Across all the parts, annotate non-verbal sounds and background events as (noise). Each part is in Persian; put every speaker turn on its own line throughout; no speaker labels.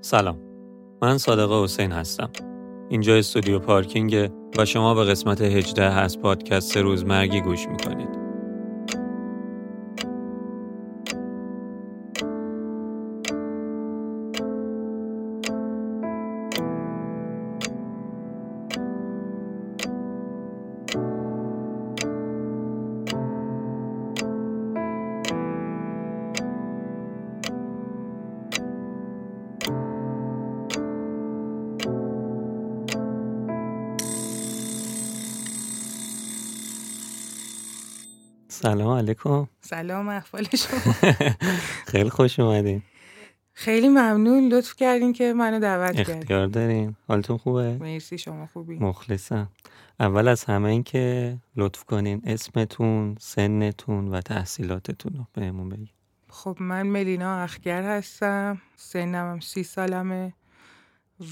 سلام. من صادقه حسین هستم. اینجا استودیو پارکینگ و شما به قسمت 18 از پادکست روزمرگی گوش می‌کنید. سلام علیکم.
سلام احوال شما. (laughs)
خیلی خوش اومدین.
خیلی ممنون. لطف کردین که منو دعوت کردین.
اختیار دارین. حالتون خوبه؟
مرسی شما خوبی؟
مخلصم. اول از همه این که لطف کنین اسمتون سنتون و تحصیلاتتون رو بهمون بگین.
خب من ملینا اخگر هستم. سنم هم سی سالمه.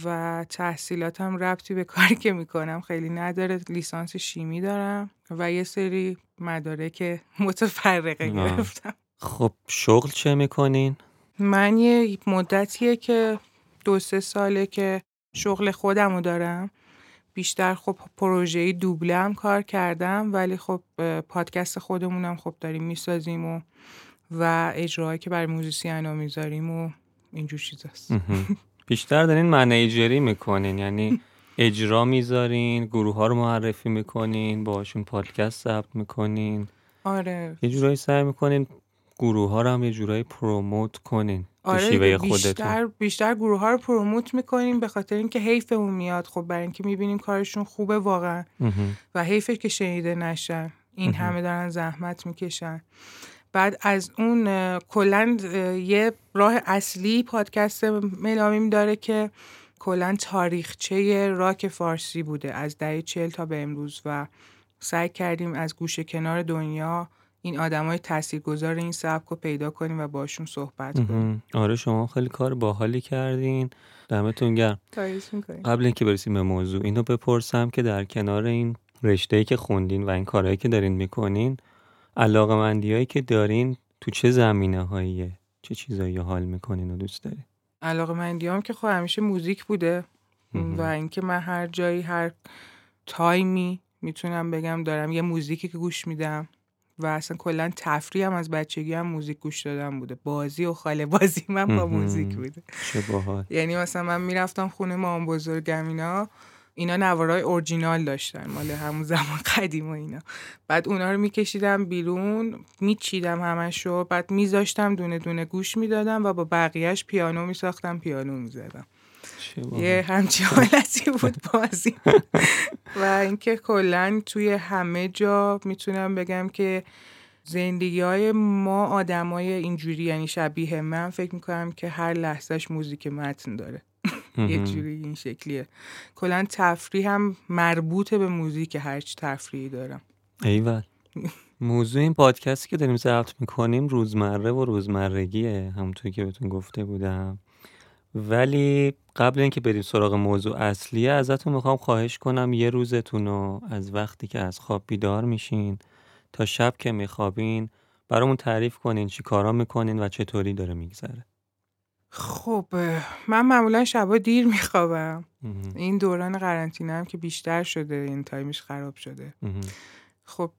و تحصیلاتم ربطی به (laughs) کاری که می‌کنم خیلی نداره لیسانس شیمی دارم و یه سری مدارک متفرقه
آه.
گرفتم
خب شغل چه می‌کنین؟
من یه مدتیه که دو سه ساله که شغل خودم رو دارم بیشتر خب پروژه دوبله هم کار کردم ولی خب پادکست خودمونم خب داریم می‌سازیم و و اجراهایی که برای موزیسین ها می‌ذاریم و اینجور چیزاست. (laughs)
بیشتر دارین منیجری می‌کنین. یعنی اجرا می‌ذارین گروه ها رو معرفی می‌کنین باشون پادکست ضبط می‌کنین.
آره.
یه جورایی سعی می‌کنین گروه ها رو هم یه جورایی پروموت کنین
آره
شیوه
بیشتر بیشتر گروه ها رو پروموت می‌کنیم به خاطر اینکه حیفمون میاد. خب برای اینکه می‌بینیم کارشون خوبه واقعا. و حیفه که شنیده نشن. این. همه دارن زحمت می‌کشن. بعد از اون کلا یه راه اصلی پادکست ملامیم داره که کلا تاریخچه راک فارسی بوده از دهه چل تا به امروز و سعی کردیم از گوشه کنار دنیا این آدمای تاثیرگذار این سبک رو پیدا کنیم و باشون صحبت کنیم.
آره شما خیلی کار باحالی تردین دمتون گرم. قبل اینکه برسیم به موضوع اینو بپرسم که در کنار این رشته‌ای که خوندین و این کارهایی که دارین می‌کنین علاقه که دارین تو چه زمینه هاییه چه چیزایی حال می‌کنین و دوست دارین؟
علاقه مندیام که خب همیشه موزیک بوده. و اینکه من هر جایی هر تایمی می‌تونم بگم دارم یه موزیکی که گوش میدم و اصلا کلا تفریح هم از بچگی هم موزیک گوش دادم بوده. بازی و خاله بازی من با. موزیک بوده.
چه باحال.
یعنی مثلا من می‌رفتم خونه مام بزرگم اینا. اینا نوارای اورجینال داشتن مال همون زمان قدیم و اینا. بعد اونا رو میکشیدم بیرون میچیدم همشو بعد میذاشتم دونه دونه گوش می‌دادم و با بقیهش پیانو میساختم پیانو می‌زدم. یه همچین حالتی بود بازی. و اینکه کلا توی همه جا می‌تونم بگم که زندگی های ما آدمای اینجوری یعنی شبیه من فکر می‌کنم که هر لحظهش موزیک متن داره. یه
مهم.
جوری این شکلیه. کلا تفریح هم مربوط به موزیک هرچی تفریحی دارم.
ایول. موضوع این پادکستی که داریم ضبط می‌کنیم روزمره و روزمرگیه همونطور که بهتون گفته بودم. ولی قبل اینکه بریم سراغ موضوع اصلیه ازتون می‌خوام خواهش کنم یه روزتون رو از وقتی که از خواب بیدار میشین تا شب که میخوابین برامون تعریف کنین چی کارا می‌کنین و چطوری داره میگذره.
خب من معمولا شبا دیر میخوابم. این دوران قرنطینه هم که بیشتر شده این تایمش خراب شده. خب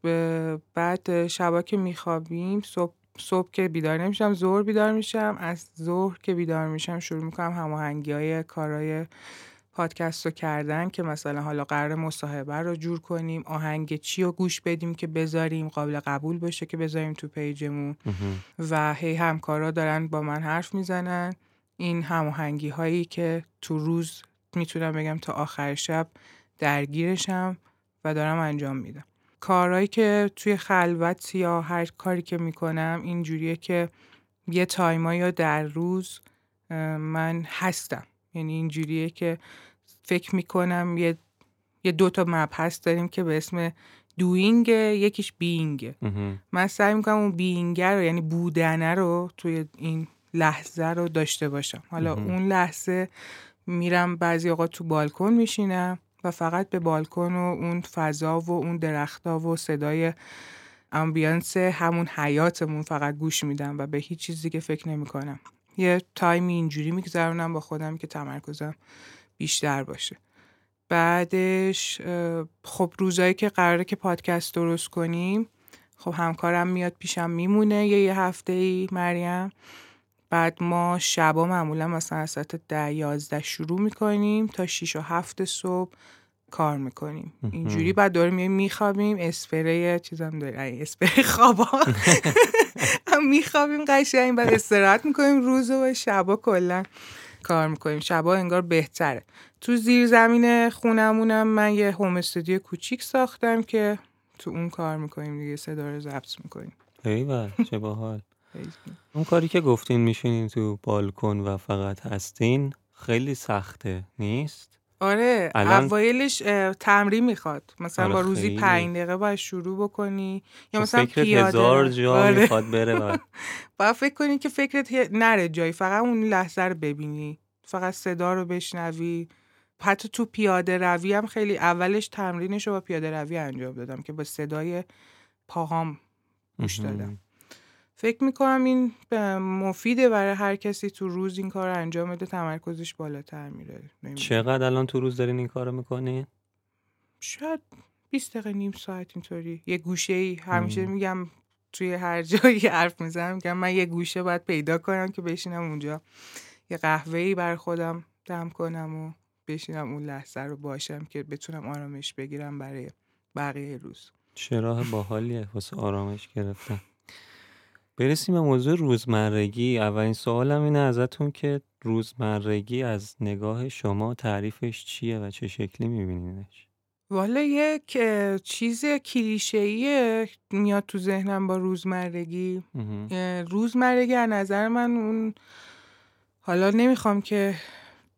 بعد شبا که میخوابیم صبح صبح که بیدار نمیشم ظهر بیدار میشم. از ظهر که بیدار میشم شروع می‌کنم هماهنگی های کارهای پادکست رو کردن که مثلا حالا قرار مصاحبه رو جور کنیم آهنگ چی رو گوش بدیم که بذاریم قابل قبول باشه که بذاریم تو page مون. و هی همکارا دارن با من حرف می‌زنن. این هماهنگی هایی که تو روز می‌تونم بگم تا آخر شب درگیرشم و دارم انجام میدم. کارهایی که توی خلوت یا هر کاری که می‌کنم اینجوریه که یه time ایی یا در روز من هستم. یعنی اینجوریه که فکر می‌کنم یه یه دو تا مبحث داریم که به اسم دوینگ یکیش بینگه من سعی می‌کنم اون بینگه رو یعنی بودنه رو توی این لحظه رو داشته باشم. حالا
مهم.
اون لحظه میرم بعضی اوقات تو بالکن میشینم و فقط به بالکن و اون فضا و اون درختا و صدای امبیانس همون حیاتمون فقط گوش میدم و به هیچ چیزی که فکر نمی کنم یه تایمی اینجوری میگذرونم با خودم که تمرکزم بیشتر باشه. بعدش خب روزایی که قراره که پادکست درست کنیم خب همکارم میاد پیشم میمونه یه یه هفته ای مریم. بعد ما شبا معمولا مثلا از ساعت ده یازده شروع می‌کنیم تا 6 و هفت صبح کار می‌کنیم. اینجوری بعد داریم میخوابیم. اسپری چیزم داریم. اسپری خوابا. (laughs) (laughs) میخوابیم قشنگ بعد استراحت می‌کنیم روز و شبا کلا کار می‌کنیم. شبا انگار بهتره. تو زیر زمین خونمونم من یه هوم استودیو کوچیک ساختم که تو اون کار می‌کنیم دیگه صدا رو ضبط می‌کنیم.
ایول چه باحال. اون کاری که گفتین میشینین تو بالکن و فقط هستین خیلی سخته نیست؟
آره اوایلش تمرین می‌خواد. مثلا آره با روزی پنج دقیقه باید شروع بکنی. یا مثلا پیاده.
هزار جا آره. می‌خواد بره (laughs)
باید فکر کنی که فکرت نره جایی فقط اون لحظه رو ببینی. فقط صدا رو بشنوی. حتی تو پیاده روی هم خیلی اولش تمرینش رو با پیاده روی انجام دادم که با صدای پاهام گوش دادم. فکر می‌کنم این مفیده برای هر کسی تو روز این کار انجام بده تمرکزش بالاتر میره.
چقدر الان تو روز دارین این کارو می‌کنی؟
شاید 20 دقیقه نیم ساعت اینطوری. یه گوشه ای همیشه میگم توی هر جایی (laughs) حرف می‌زنم میگم من یه گوشه باید پیدا کنم که بشینم اونجا. یه قهوه ای بر خودم دم کنم و بشینم اون لحظه رو باشم که بتونم آرامش بگیرم برای بقیه روز.
چه راه باحالیه. واسه آرامش گرفتن. برسیم به موضوع روزمرگی. اولین سوالم اینه ازتون که روزمرگی از نگاه شما تعریفش چیه و چه شکلی میبینینش؟
والا یک چیز کلیشه‌ایه میاد تو ذهنم با روزمرگی. روزمرگی از نظر من اون حالا نمی‌خوام که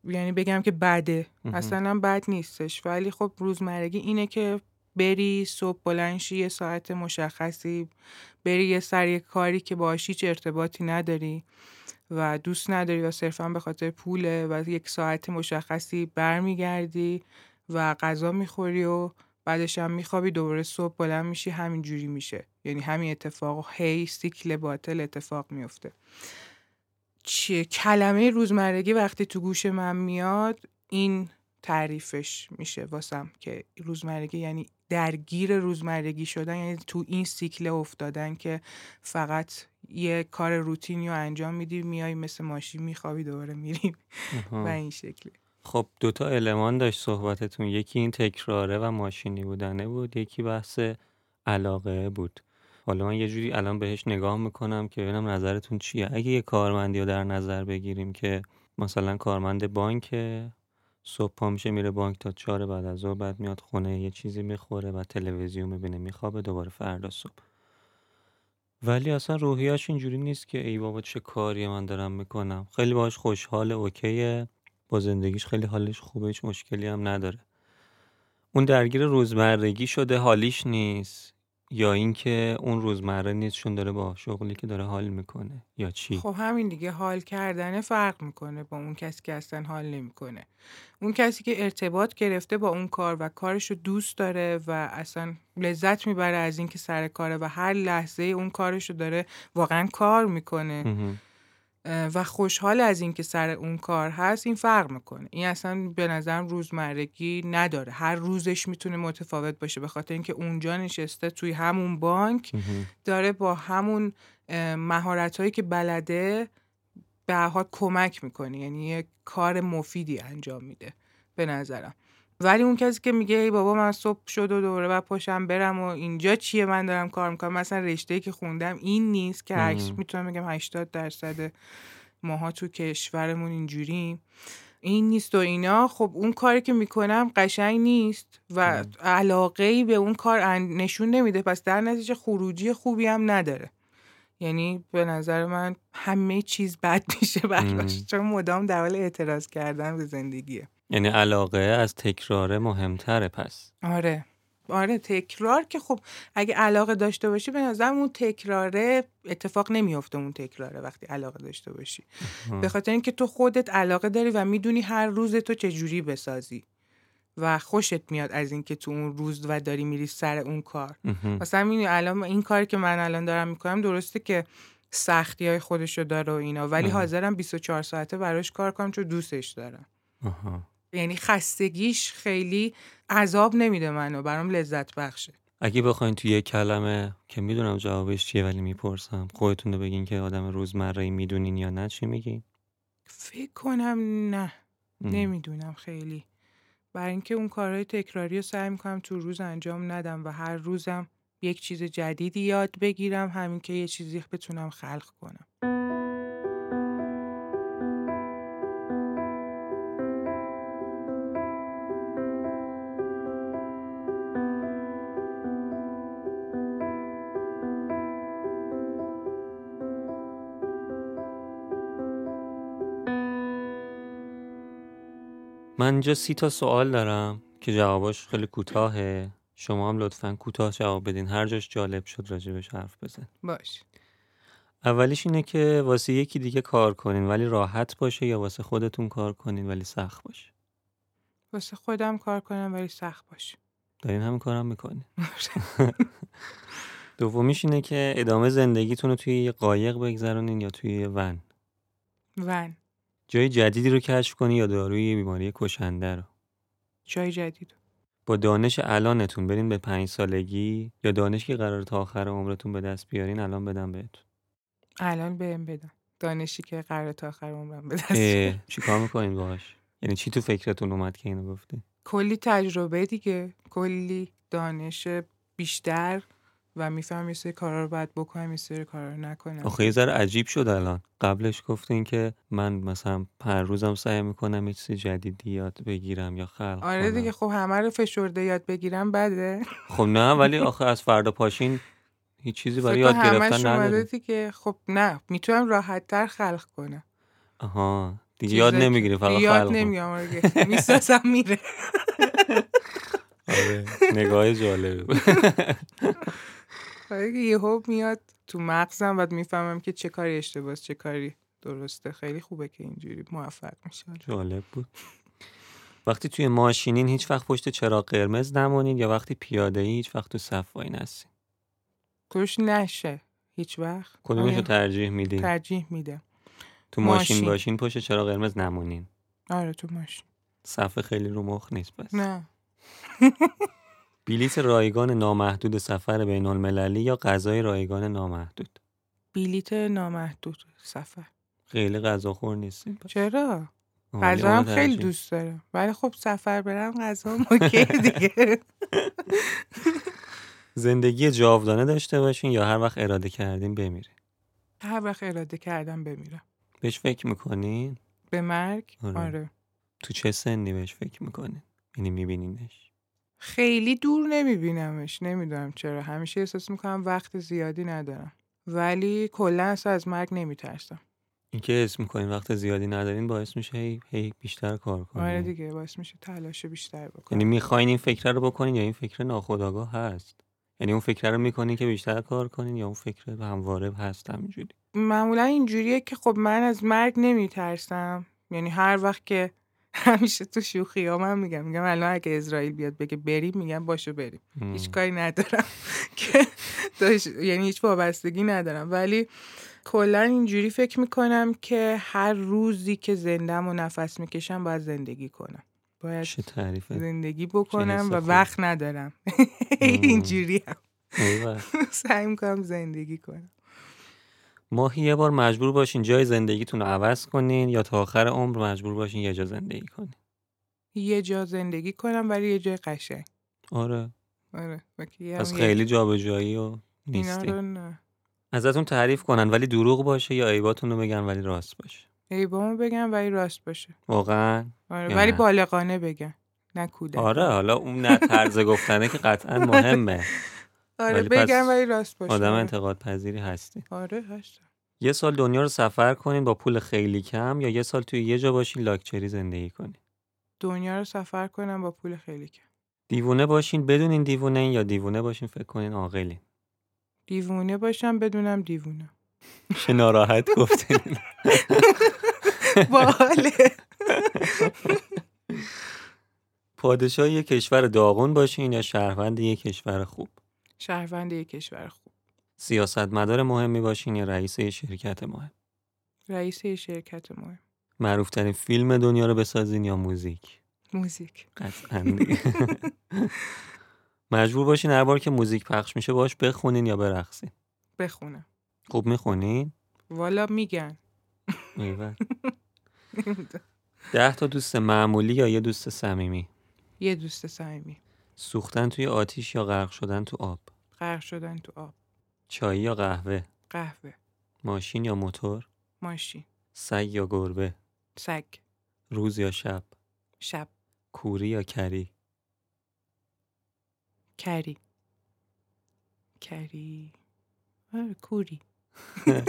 یعنی بگم که بده. اصلا بد نیستش. ولی خب روزمرگی اینه که بری صبح بلنشی یه ساعت مشخصی بری یه سر کاری که باهاش هیچ ارتباطی نداری و دوست نداری و صرفا به خاطر پوله و یک ساعت مشخصی برمیگردی و غذا می‌خوری و بعدش هم میخوابی دوباره صبح بلند میشی همین جوری میشه. یعنی همین اتفاق هی سیکل باطل اتفاق میفته. چیه؟ کلمه روزمرگی وقتی تو گوش من میاد این تعریفش میشه واسم که روزمرگی یعنی درگیر روزمرگی شدن یعنی تو این سیکل افتادن که فقط یه کار روتینی رو انجام میدی میای مثل ماشین میخوابی دوباره میریم و این شکلی
خب دوتا المان داشت صحبتتون. یکی این تکراره و ماشینی بودنه بود یکی بحث علاقه بود. حالا من یه جوری الان بهش نگاه می‌کنم که ببینم نظرتون چیه. اگه یه کارمندی رو در نظر بگیریم که مثلا کارمند بانک صبح پا میشه میره بانک تا چهار بعد از ظهر بعد میاد خونه یه چیزی می‌خوره و تلویزیون می‌بینه میخوابه دوباره فردا صبح. ولی اصلا روحیاش اینجوری نیست که ای بابا چه کاری من دارم می‌کنم. خیلی باش خوشحال اوکیه. با زندگیش خیلی حالش خوبه هیچ مشکلی هم نداره. اون درگیر روزمرگی شده حالیش نیست. یا اینکه اون روزمره نیست چون داره با شغلی که داره حال می‌کنه یا چی؟
خب همین دیگه حال کردن فرق می‌کنه با اون کسی که اصلا حال نمی‌کنه. اون کسی که ارتباط گرفته با اون کار و کارش رو دوست داره و اصلا لذت می‌بره از اینکه سر کاره و هر لحظه اون کارش رو داره واقعا کار می‌کنه. و خوشحال از اینکه سر اون کار هست این فرق می‌کنه. این اصلا به نظرم روزمرگی نداره. هر روزش می‌تونه متفاوت باشه به خاطر اینکه اونجا نشسته توی همون بانک داره با همون مهارت هایی که بلده به حال کمک می‌کنه. یعنی یه کار مفیدی انجام میده به نظرم. ولی اون کسی که میگه ای بابا من صبح شد و دوره بعد پاشم برم و اینجا چیه من دارم کار می‌کنم؟ مثلا رشته که خوندم این نیست که عکس می‌تونم بگم 80 درصد ماها تو کشورمون اینجوریم. این نیست و اینا. خب اون کاری که می‌کنم قشنگ نیست و علاقه ای به اون کار نشون نمیده. پس در نتیجه خروجی خوبی هم نداره. یعنی به نظر من همه چیز بد میشه براش. چون مدام در حال اعتراض کردن به زندگیه.
یعنی علاقه از تکرار مهمتره پس.
آره. آره تکرار که خب اگه علاقه داشته باشی به نظر اون تکراره اتفاق نمیافته اون تکراره وقتی علاقه داشته باشی. به خاطر اینکه تو خودت علاقه داری و می‌دونی هر روز تو چجوری بسازی و خوشت میاد از اینکه تو اون روز و داری میری سر اون کار. مثلا می‌دونی الان این کاری که من الان دارم می‌کنم درسته که سختی های خودشو داره و اینا ولی حاضرم 24 ساعته براش کار کنم چون دوستش دارم. یعنی خستگیش خیلی عذاب نمیده منو برام لذت بخشه.
اگه بخواین توی یه کلمه که می‌دونم جوابش چیه ولی می‌پرسم خودتون رو بگین که آدم روزمره می‌دونین یا نه چی میگین؟
فکر کنم نه. نمی‌دونم خیلی. برای اینکه اون کارهای تکراری رو سعی می‌کنم تو روز انجام ندم و هر روزم یک چیز جدیدی یاد بگیرم همین که یه چیزی بتونم خلق کنم.
من اینجا سی تا سوال دارم که جواباش خیلی کوتاهه. شما هم لطفا کوتاه جواب بدین. هر جاش جالب شد راجبش حرف بزن.
باش.
اولیش اینه که واسه یکی دیگه کار کنین ولی راحت باشه یا واسه خودتون کار کنین ولی سخت باشه؟
واسه خودم کار کنم ولی سخت باشه.
دارین همین کارم می‌کنین. (laughs) (laughs) دومیش اینه که ادامه زندگیتون رو توی یه قایق بگذرونین یا توی ون؟
ون.
جای جدیدی رو کشف کنی یا داروی بیماری کشنده رو؟
جای جدید.
با دانش الانتون برین به پنج سالگی یا دانشی که قرار تا آخر عمرتون به دست بیارین الان بدم بهتون.
الان بهم بدم دانشی که قرار تا آخر عمرم به دست
چی کار می‌کنین باش یعنی چی تو فکرتون اومد که اینو گفتی؟
کلی تجربه دیگه. کلی دانش بیشتر. و میفهم یه سری کارا رو باید بکنم یه سری کارا رو نکنم
آخه یه ذره عجیب شد الان. قبلش گفتین که من مثلا هر روزم سعی می‌کنم یه چیز جدیدی یاد بگیرم یا خلق
آره دیگه خب همه رو فشرده یاد بگیرم بده. (laughs)
خب نه ولی آخه از فردا پاشین هیچ چیزی برای یاد گرفتن نداره
دیگه خب نه می‌تونم راحت تر خلق کنم.
آها دیگه یاد نمی‌گیری فقط خلق
یاد نمیگم می‌سازم میره. (laughs)
آره نگاه جالبه (laughs)
یه یهو میاد تو مغزم و می‌فهمم که چه کاری اشتباهه چه کاری درسته. خیلی خوبه که اینجوری موفق میشه
جالب بود. وقتی توی ماشینین هیچ وقت پشت چراغ قرمز نمونید یا وقتی پیاده ای هیچ وقت تو صف وای نستین؟
کروش نشه. هیچ وقت.
کدومش رو ترجیح میدین؟
ترجیح میدم
تو ماشین, ماشین. باشین پشت چراغ قرمز نمونین.
آره تو ماشین.
صف خیلی رو مخ نیست پس.
نه. (laughs)
بلیت رایگان نامحدود سفر بین المللی یا غذای رایگان نامحدود؟
بلیت نامحدود سفر.
خیلی غذا خور نیستیم
چرا؟ غذا هم خیلی دوست دارم. ولی خب سفر برم غذا اوکی دیگه. (laughs)
زندگی جاودانه داشته باشین یا هر وقت اراده کردین بمیرین؟
هر وقت اراده کردم بمیرم.
بهش فکر می‌کنین؟
به مرگ؟ آره. آره.
تو چه سنی بهش فکر می‌کنین؟ یعنی میبینینش؟
خیلی دور نمیبینمش. نمی‌دونم چرا. همیشه احساس می‌کنم وقت زیادی ندارم. ولی کلا اصلا از مرگ نمیترسم.
اینکه اسم می‌کنین وقت زیادی ندارین باعث میشه هی, هی بیشتر کار کنین
آره دیگه باعث میشه تلاش بیشتر بکنین
یعنی می‌خواین این فکر رو بکنین یا این فکر ناخودآگاه هست؟ یعنی اون فکر رو می‌کنین که بیشتر کار کنین یا اون فکر همواره هست همینجوری؟
معمولا اینجوریه که خب من از مرگ نمیترسم. یعنی هر وقت که (laughs) همیشه تو شوخی ها من میگم میگم الان اگه اسرائیل بیاد بگه بریم میگم باشه بریم. هیچ کاری ندارم (laughs) که یعنی هیچ وابستگی ندارم. ولی کلا اینجوری فکر می‌کنم که هر روزی که زندم و نفس می‌کشم باید زندگی کنم. باید زندگی بکنم و وقت ندارم. (laughs) اینجوری هم. سعی می‌کنم زندگی کنم.
ماهی یه بار مجبور باشین جای زندگیتون رو عوض کنین یا تا آخر عمر مجبور باشین یه جا زندگی کنین؟
یه جا زندگی کنم ولی یه جای قشنگ.
آره.
آره
پس خیلی جابجایی و نیستی. ازتون تعریف کنن ولی دروغ باشه یا عیباتون رو بگن ولی راست باشه؟
عیبامو بگن ولی راست باشه.
واقعا؟
آره ولی بالغانه بگن نه کودک
آره حالا اون نه طرز گفتنه که قطعا مهمه. (laughs)
آره بگم ولی راست باشه.
آدم انتقاد پذیری هستی.
آره هستم.
یه سال دنیا رو سفر کنین با پول خیلی کم یا یه سال توی یه جا باشین لاکچری زندگی کنین
دنیا رو سفر کنم با پول خیلی کم.
دیوونه باشین بدونین دیوونه این یا دیوونه باشین فکر کنین عاقلین.
دیوونه باشم بدونم دیوونه.
چه ناراحت گفتین.
باله (laughs)
پادشاه یه کشور داغون باشین یا شهروند یه کشور خوب؟
شهروند یه کشور خوب.
سیاستمدار مهمی باشین یا رئیس شرکت مهم؟
رئیس شرکت مهم.
معروفترین فیلم دنیا رو بسازین یا موزیک؟
موزیک.
قطعا مجبور باشین هر بار که موزیک پخش میشه باش بخونین یا برقصین؟
بخونم.
خوب می‌خونین؟
والا میگن.
ده تا دوست معمولی یا یه دوست صمیمی؟
یه دوست صمیمی.
سوختن توی آتیش یا غرق شدن تو آب؟
غرق شدن تو آب.
چای یا قهوه؟
قهوه.
ماشین یا موتور؟
ماشین.
سگ یا گربه؟
سگ.
روز یا شب؟
شب.
کوری یا کری؟
کری. کری. آره کوری. (laughs)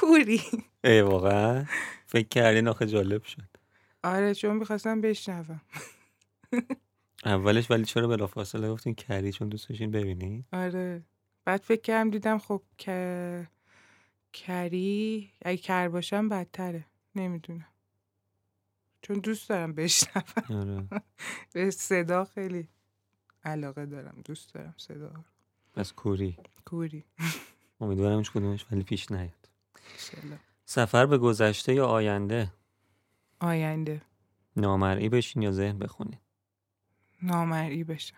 کوری.
ای واقعا؟ فکر کردین آخه جالب شد.
آره چون می‌خواستم بشنوم.
اولش ولی چرا بلافاصله گفتین کری؟ چون دوست داشتین ببینی
آره. بعد فکر کردم دیدم خب که کری اگه کر باشم بدتره. نمی‌دونم. چون دوست دارم بشنوم.
آره. (laughs)
به صدا خیلی علاقه دارم. دوست دارم صدا
بس کوری.
کوری. (laughs)
امیدوارم هیچ کدومش ولی پیش نیاد. سفر به گذشته یا آینده؟
آینده.
نامرئی بشین یا ذهن بخونین.
نامرئی بشم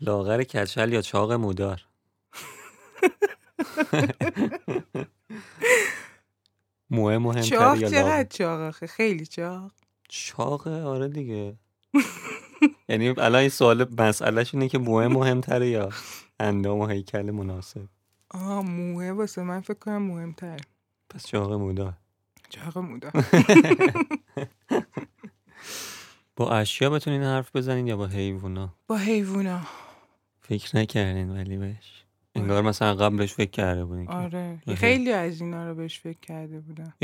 لاغر کچل یا چاق مودار؟ موه مهمتر
چاق چقدر چاق آخه؟ خیلی چاق.
چاقه آره دیگه. یعنی الان این سوال مسئلهش اینه که موه مهمتره یا اندام و هیکل مناسب؟
آه موه واسه من فکر کنم مهمتر
پس چاق مودار.
چاق مودار. (laughs)
با اشیا بتونین حرف بزنین یا با حیوونا؟
با حیوونا.
فکر نکردین ولی بهش. انگار مثلا قبلش فکر کرده بودین
آره. خیلی از اینا رو بهش فکر کرده بودم.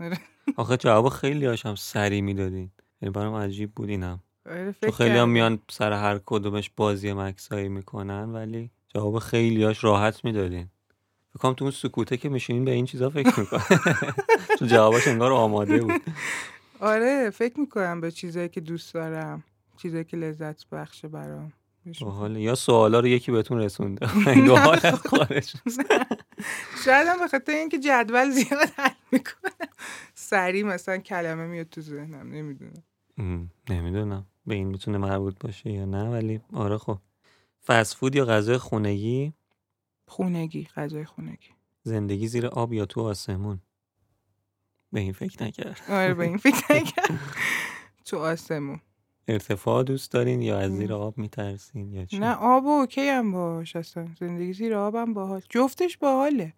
آره.
آخه جواب خیلی هاشم سری می‌دادین. یعنی برام عجیب بود اینم
آره
تو خیلی هم میان سر هر کدومش بازی مکسایی می‌کنن ولی جواب خیلی هاش راحت می‌دادین. فکرم تو اون سکوته که میشینین به این چیزا فکر می‌کنن (laughs) تو جوابش انگار آماده بود. (laughs)
آره فکر می‌کنم به چیزایی که دوست دارم چیزایی که لذت بخشه برام.
حال یا سوالا رو یکی بهتون رسونده. (laughs) دو حال خارج
شاید هم به خاطر اینکه جدول زیاد حل می‌کنم سریع مثلا کلمه میاد تو ذهنم نمی‌دونم.
نمی‌دونم. به این می‌تونه مربوط باشه یا نه ولی آره خب. فود یا غذای خونگی؟
خونگی غذای خونگی.
زندگی زیر آب یا تو آسمون؟ به این فکر نکرد.
آره به این فکر (laughs) نکرد. تو آسمون.
ارتفاع دوست دارین یا از زیر آب میترسین یا چی؟
نه آب اوکی هم باش اصلا زندگی زیر آب هم باحال. جفتش باحاله.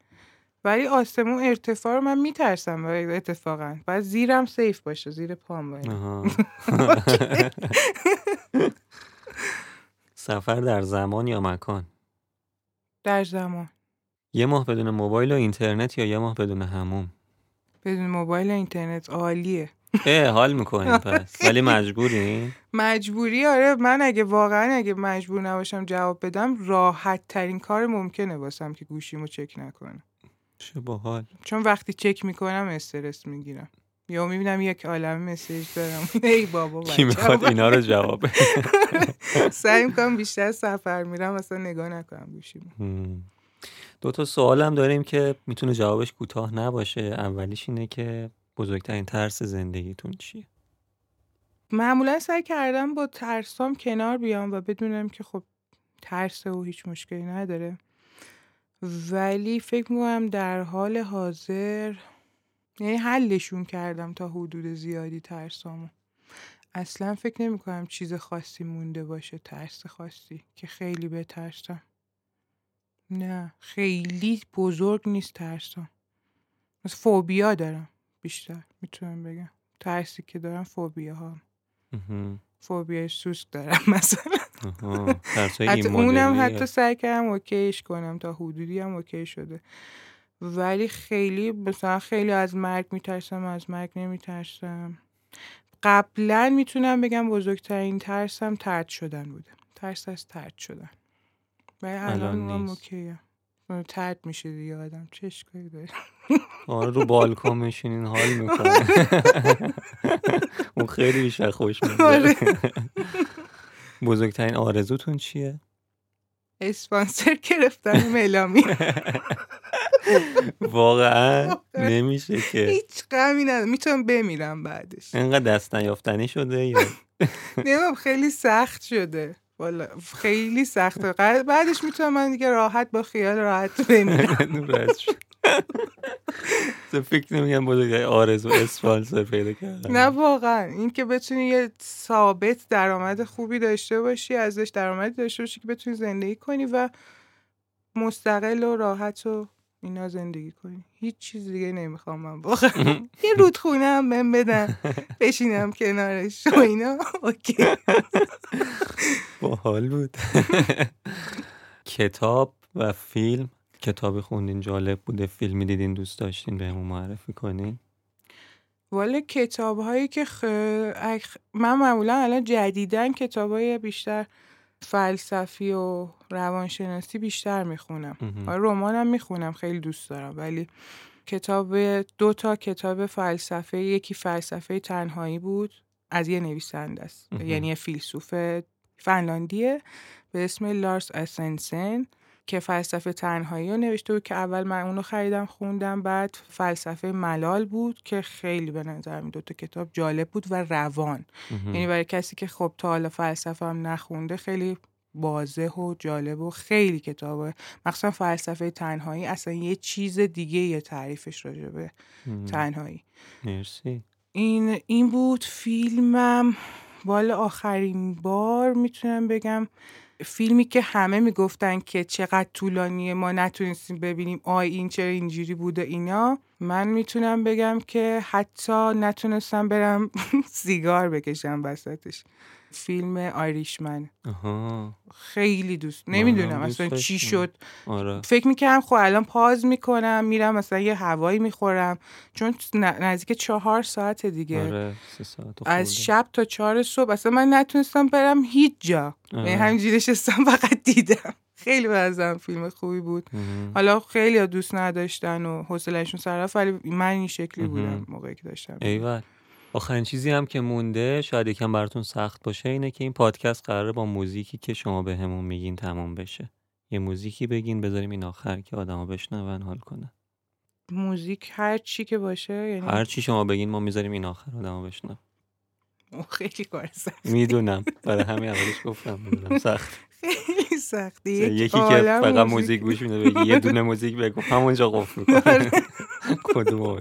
ولی آسمون ارتفاع رو من میترسم اتفاقا. بعد زیرم سیف باشه زیر پام باید. (laughs)
سفر در زمان یا مکان؟
در زمان.
یه ماه بدون موبایل و اینترنت یا یه ماه بدون هموم؟
بدون موبایل اینترنت عالیه.
اه حال می‌کنیم (laughs) پس. ولی مجبورین؟
مجبوری؟ آره من اگه واقعا اگه مجبور نباشم جواب بدم راحت ترین کار ممکنه واسم که گوشیمو چک نکنم
چه باحال.
چون وقتی چک می‌کنم استرس می‌گیرم. یا می‌بینم یک عالم مسیج دارم. (laughs) ای بابا
کی می‌خواد اینا رو جواب (laughs)
سعی می‌کنم بیشتر سفر میرم اصلا نگاه نکنم گوشیمو.
دو تا سوال هم داریم که می‌تونه جوابش کوتاه نباشه. اولیش اینه که بزرگترین ترس زندگیتون چیه؟
معمولا سعی کردم با ترسام کنار بیام و بدونم که خب ترس و هیچ مشکلی نداره. ولی فکر می‌کنم در حال حاضر یعنی حلشون کردم تا حدود زیادی ترسامو. اصلا فکر نمی کنم چیز خاصی مونده باشه ترس خاصی که خیلی بترسم نه خیلی بزرگ نیست ترسم مثل فوبیا دارم بیشتر می‌تونم بگم. ترسی که دارم فوبیا ها فوبیا سوسک دارم مثلا. حتی اونم حتی سعی کردم اوکیش کنم تا حدودی هم اوکی شده. ولی خیلی مثلا خیلی از مرگ میترسم از مرگ نمیترسم. قبلا می‌تونم بگم بزرگترین ترسم ترد شدن بوده. ترس از ترد شدن. ولی الان هم اوکیه. ترد میشه دیگه آدم اشکالی داره؟
آره رو بالکن میشینین حال (laughs) می‌کنه. اون خیلی بیشتر خوش میده
آره.
بزرگترین آرزوتون چیه؟
اسپانسر گرفتن ملامی. (laughs)
واقعا نمیشه که.
هیچ غمی ندارم. می‌تونم بمیرم بعدش.
اینقدر دست نیافتنی شده یا؟ (laughs)
نمیم خیلی سخت شده. والا خیلی سخته. بعدش می‌تونم من دیگه راحت با خیال راحت بمیرم. (laughs)
تو فکر نمیگم بوده آرزو اسپانسر پیدا کردن
نه واقعا. این که بتونی یه ثابت درآمد خوبی داشته باشی ازش درآمدی داشته باشی که بتونی زندگی کنی و مستقل و راحت و اینا زندگی کنی. هیچ چیز دیگه نمی‌خوام من واقعا (laughs) یه رودخونه هم بهم بدن. بشینم کنارش و اینا. (laughs) اوکی.
باحال بود. (laughs) کتاب و فیلم. کتاب خوندین جالب بوده. فیلمی دیدین دوست داشتین بهمون معرفی کنین.
والا کتاب هایی که خ... من معمولا الان جدیدن کتاب های بیشتر فلسفی و روانشناسی بیشتر می‌خونم. رمانم می‌خونم خیلی دوست دارم. ولی کتاب دو تا کتاب فلسفه یکی فلسفه تنهایی بود از یه نویسنده است. یعنی فیلسوف فنلاندیه به اسم لارس اسنسن. که فلسفه تنهایی رو نوشته بود که اول من اونو خریدم خوندم بعد فلسفه ملال بود که خیلی به نظر دو تا کتاب جالب بود و روان. یعنی برای کسی که خب تا حالا فلسفه هم نخونده خیلی واضح و جالب و خیلی کتابه. مخصوصا فلسفه تنهایی اصلا یه چیز دیگه یه تعریفش راجع به تنهایی.
مرسی.
این این بود فیلمم. والا آخرین بار می‌تونم بگم. فیلمی که همه می‌گفتن که چقدر طولانیه ما نتونستیم ببینیم آی این چرا اینجوری بوده اینا من می‌تونم بگم که حتی نتونستم برم (laughs) سیگار بکشم وسطش. فیلم آیریشمن. خیلی دوست نمی‌دونم اصلا چی شد.
آره.
فکر می‌کردم خب الان پاز می‌کنم میرم مثلا یه هوایی می‌خورم. چون نزدیک چهار ساعت دیگه.
آره.
از شب تا چهار صبح. اصلا من نتونستم برم هیچ جا. آره. یعنی همینجوری نشستم فقط دیدم. خیلی بازم فیلم خوبی بود. حالا خیلی دوست نداشتن و حوصلهشون سر ولی من این شکلی بودم موقعی که داشتم.
ایول. آخرین چیزی هم که مونده شاید یکم براتون سخت باشه اینه که این پادکست قراره با موزیکی که شما به همون میگین تمام بشه. یه موزیکی بگین بذاریم این آخر که آدما بشنون حال کنن
موزیک هر چی که باشه یعنی
هر چی شما بگین ما می‌ذاریم این آخر آدما بشنون.
خیلی کار سخت
می‌دونم. برای همین اولش گفتم می‌دونم. سخت.
خیلی سختی
یکی که فقط موزیک. گوش میده بگی یه دونه موزیک بگو. همونجا قفل می‌کنه. (laughs) کدوم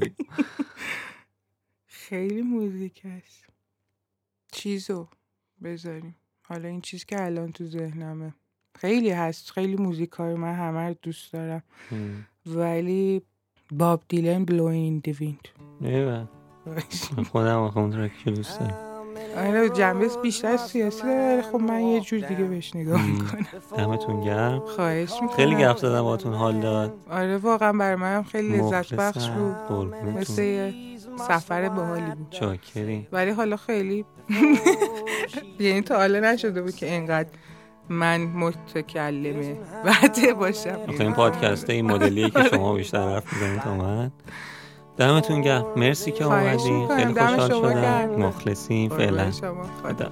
خیلی موزیک هست چیزو بذاریم. حالا این چیز که الان تو ذهنمه. خیلی هست. خیلی موزیک های من همه رو دوست دارم. ولی باب دیلن بلوین دی ویند
خودم اون که دوست دارم.
آره جنبه بیشتر سیاسی داره خب من یه جور دیگه بهش نگاه می‌کنم.
دمتون گرم.
خواهش می‌کنم.
خیلی گفت زدم باتون حال داد.
آره واقعا برای منم خیلی لذت بخش بود. مثل سفر باحالی بود.
چاکرین
ولی حالا خیلی (laughs) یعنی تا حالا نشده بود که اینقدر من متکلمه بعده باشم.
این پادکست این مدلیه که شما بیشتر حرف می‌زنید تا من دمتون گرم. مرسی که اومدین. خیلی خوشحال شدم. مخلصیم. فعلا. خدا.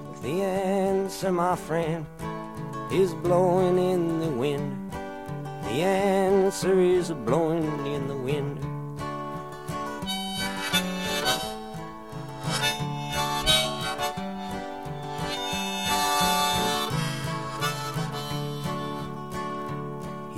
is blowing in the wind. The answer is blowing in the wind.